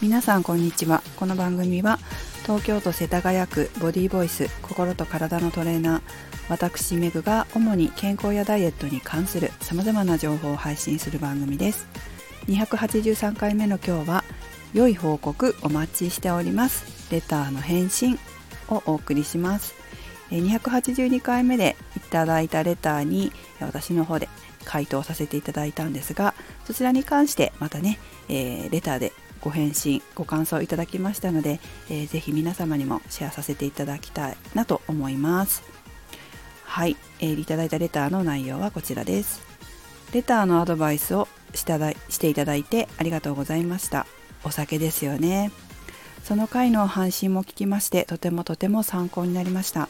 皆さんこんにちは。この番組は東京都世田谷区ボディーボイス心と体のトレーナー私メグが主に健康やダイエットに関する様々な情報を配信する番組です。283回目の今日は良い報告お待ちしております。レターの返信をお送りします。282回目でいただいたレターに私の方で回答させていただいたんですがそちらに関してまたね、えー、レターでご返信ご感想いただきましたので、えー、ぜひ皆様にもシェアさせていただきたいなと思います。はい、えー、いただいたレターの内容はこちらです。レターのアドバイスをしただしていただいてありがとうございました。お酒ですよね。その回の配信も聞きましてとてもとても参考になりました。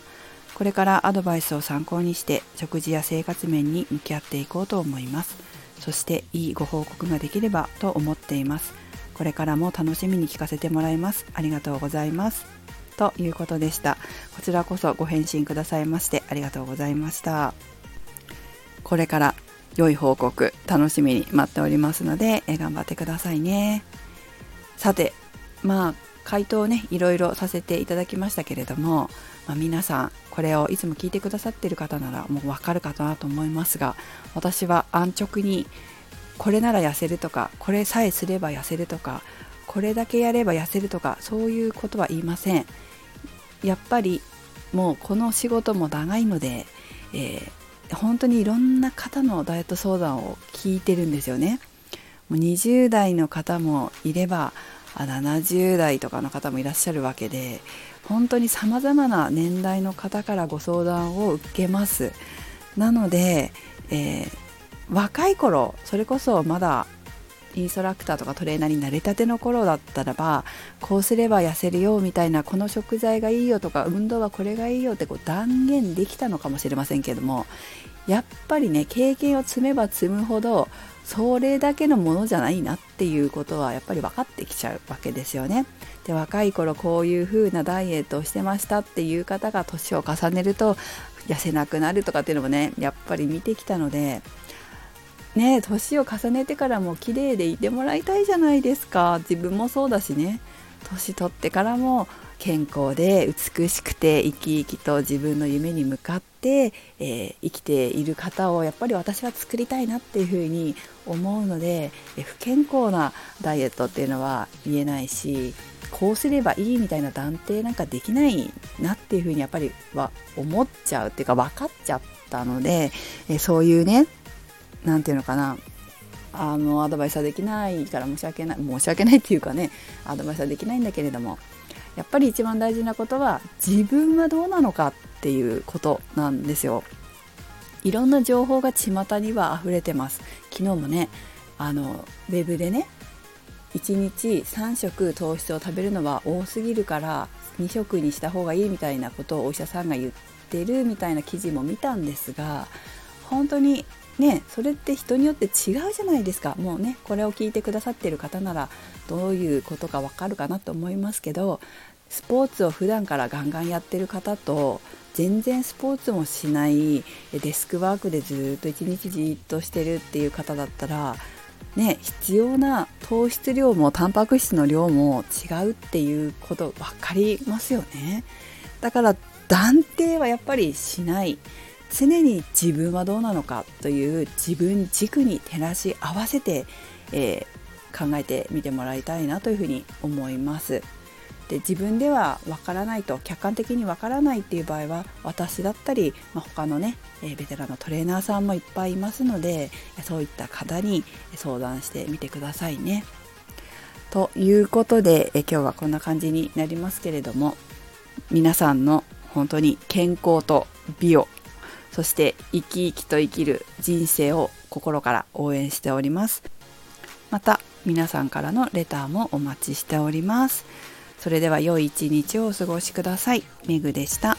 これからアドバイスを参考にして食事や生活面に向き合っていこうと思います。そしていいご報告ができればと思っています。これからも楽しみに聞かせてもらいます。ありがとうございます。ということでした。こちらこそご返信くださいましてありがとうございました。これから良い報告楽しみに待っておりますので頑張ってくださいね。さてまあ回答をねいろいろさせていただきましたけれども、まあ、皆さんこれをいつも聞いてくださっている方ならもうわかるかなと思いますが私は安直にこれなら痩せるとかこれさえすれば痩せるとかこれだけやれば痩せるとかそういうことは言いません。やっぱりもうこの仕事も長いので、えー、本当にいろんな方のダイエット相談を聞いてるんですよね。もう20代の方もいれば70代とかの方もいらっしゃるわけで本当にさまざまな年代の方からご相談を受けます。なので、えー若い頃それこそまだインストラクターとかトレーナーになりたての頃だったらばこうすれば痩せるよみたいなこの食材がいいよとか運動はこれがいいよってこう断言できたのかもしれませんけどもやっぱりね経験を積めば積むほどそれだけのものじゃないなっていうことはやっぱり分かってきちゃうわけですよね。で若い頃こういう風なダイエットをしてましたっていう方が年を重ねると痩せなくなるとかっていうのもねやっぱり見てきたのでね年を重ねてからも綺麗でいてもらいたいじゃないですか。自分もそうだしね。年取ってからも健康で美しくて生き生きと自分の夢に向かって、えー、生きている方をやっぱり私は作りたいなっていうふうに思うので、不健康なダイエットっていうのは言えないしこうすればいいみたいな断定なんかできないなっていうふうにやっぱりは思っちゃうっていうか分かっちゃったので、えそういうね何て言うのかなあのアドバイスはできないから申し訳ない申し訳ないっていうかねアドバイスはできないんだけれどもやっぱり一番大事なことは自分はどうなのかっていうことなんですよ。いろんな情報が巷には溢れてます。昨日もねあのウェブでね1日3食糖質を食べるのは多すぎるから2食にした方がいいみたいなことをお医者さんが言ってるみたいな記事も見たんですが本当にねそれって人によって違うじゃないですか。もうねこれを聞いてくださってる方ならどういうことかわかるかなと思いますけどスポーツを普段からガンガンやってる方と全然スポーツもしないデスクワークでずっと一日じっとしてるっていう方だったらね必要な糖質量もタンパク質の量も違うっていうこと分かりますよね。だから断定はやっぱりしない。常に自分はどうなのかという自分軸に照らし合わせて、えー、考えてみてもらいたいなというふうに思います。で自分ではわからないと客観的にわからないっていう場合は私だったり、まあ、他のね、えー、ベテランのトレーナーさんもいっぱいいますのでそういった方に相談してみてくださいね。ということで、え今日はこんな感じになりますけれども皆さんの本当に健康と美をそして生き生きと生きる人生を心から応援しております。また皆さんからのレターもお待ちしております。それでは良い一日をお過ごしください。めぐでした。